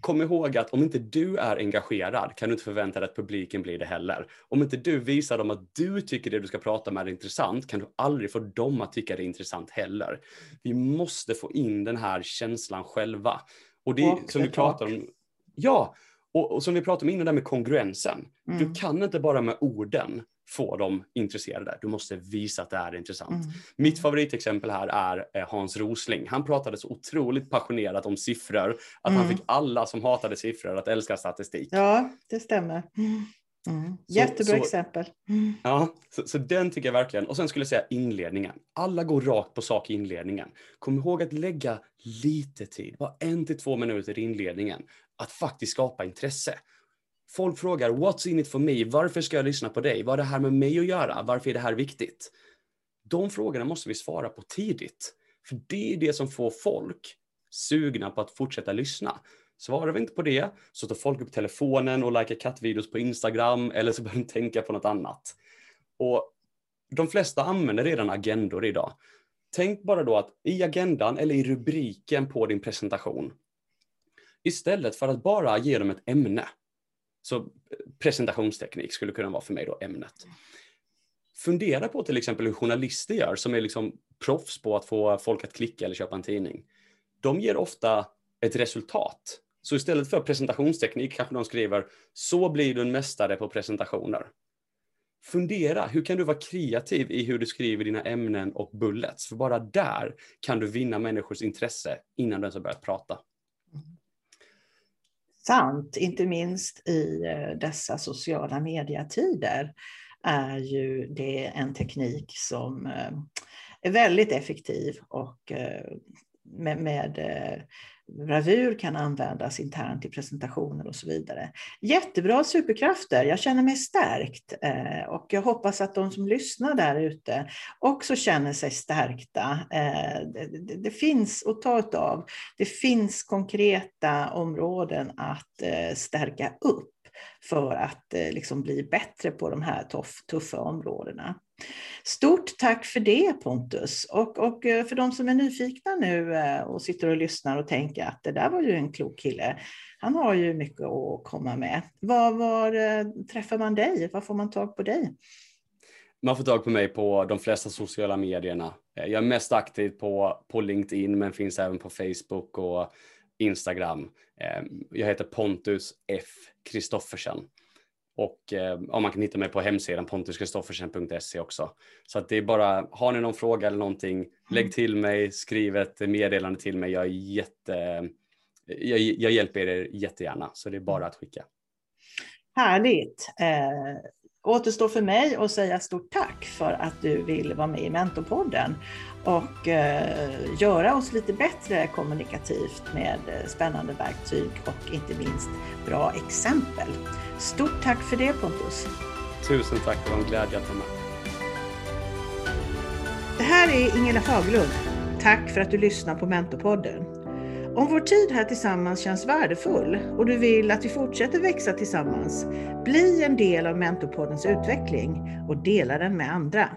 kom ihåg att om inte du är engagerad kan du inte förvänta dig att publiken blir det heller. Om inte du visar dem att du tycker det du ska prata med är intressant kan du aldrig få dem att tycka det är intressant heller. Vi måste få in den här känslan själva. Och det och som vi pratar om, ja, och, och, som vi pratade om innan där med kongruensen. Mm. Du kan inte bara med orden få dem intresserade. Du måste visa att det är intressant. Mm. Mitt favoritexempel här är eh, Hans Rosling. Han pratade så otroligt passionerat om siffror att mm. han fick alla som hatade siffror att älska statistik. Ja, det stämmer. Mm. Jättebra så, exempel. Mm. Ja, så, så, den tycker jag verkligen. Och sen skulle jag säga inledningen. Alla går rakt på sak i inledningen. Kom ihåg att lägga lite tid, bara en till två minuter i inledningen, att faktiskt skapa intresse. Folk frågar “What's in it for me?” Varför ska jag lyssna på dig? Vad har det här med mig att göra? Varför är det här viktigt? De frågorna måste vi svara på tidigt. För det är det som får folk sugna på att fortsätta lyssna. Svarar vi inte på det så tar folk upp telefonen och likar kattvideos på Instagram eller så börjar de tänka på något annat. Och de flesta använder redan agendor idag. Tänk bara då att i agendan eller i rubriken på din presentation, istället för att bara ge dem ett ämne, så presentationsteknik skulle kunna vara för mig då ämnet. Fundera på till exempel hur journalister gör som är liksom proffs på att få folk att klicka eller köpa en tidning. De ger ofta ett resultat. Så istället för presentationsteknik kanske de skriver så blir du en mästare på presentationer. Fundera, hur kan du vara kreativ i hur du skriver dina ämnen och bullets? För bara där kan du vinna människors intresse innan du ens har börjat prata sant, inte minst i eh, dessa sociala mediatider, är ju det en teknik som eh, är väldigt effektiv och eh, med, med bravur kan användas internt i presentationer och så vidare. Jättebra superkrafter, jag känner mig stärkt eh, och jag hoppas att de som lyssnar där ute också känner sig stärkta. Eh, det, finns att ta av. Det finns konkreta områden att eh, stärka upp för att eh, liksom bli bättre på de här tuffa områdena. Stort tack för det Pontus. Och, och eh, för de som är nyfikna nu eh, och sitter och lyssnar och tänker att det där var ju en klok kille. Han har ju mycket att komma med. Var, var träffar man dig? Var får man tag på dig? Man får tag på mig på de flesta sociala medierna. Jag är mest aktiv på, på LinkedIn men finns även på Facebook och Instagram. Jag heter Pontus F. Kristoffersen. Och eh, ja, man kan hitta mig på hemsidan pontuskristoffersen.se också. Så att det är bara, har ni någon fråga eller någonting, lägg mm. till mig, skriv ett meddelande till mig. Jag är jätte, jag, jag hjälper er jättegärna, så det är bara att skicka. Härligt. Eh, återstår för mig att säga stort tack för att du vill vara med i Mentorpodden och eh, göra oss lite bättre kommunikativt med eh, spännande verktyg och inte minst bra exempel. Stort tack för det Pontus! Tusen tack, det var en glädje att vara med. Det här är Ingela Fagerlund. Tack för att du lyssnar på Mentorpodden. Om vår tid här tillsammans känns värdefull och du vill att vi fortsätter växa tillsammans, bli en del av Mentorpoddens utveckling och dela den med andra.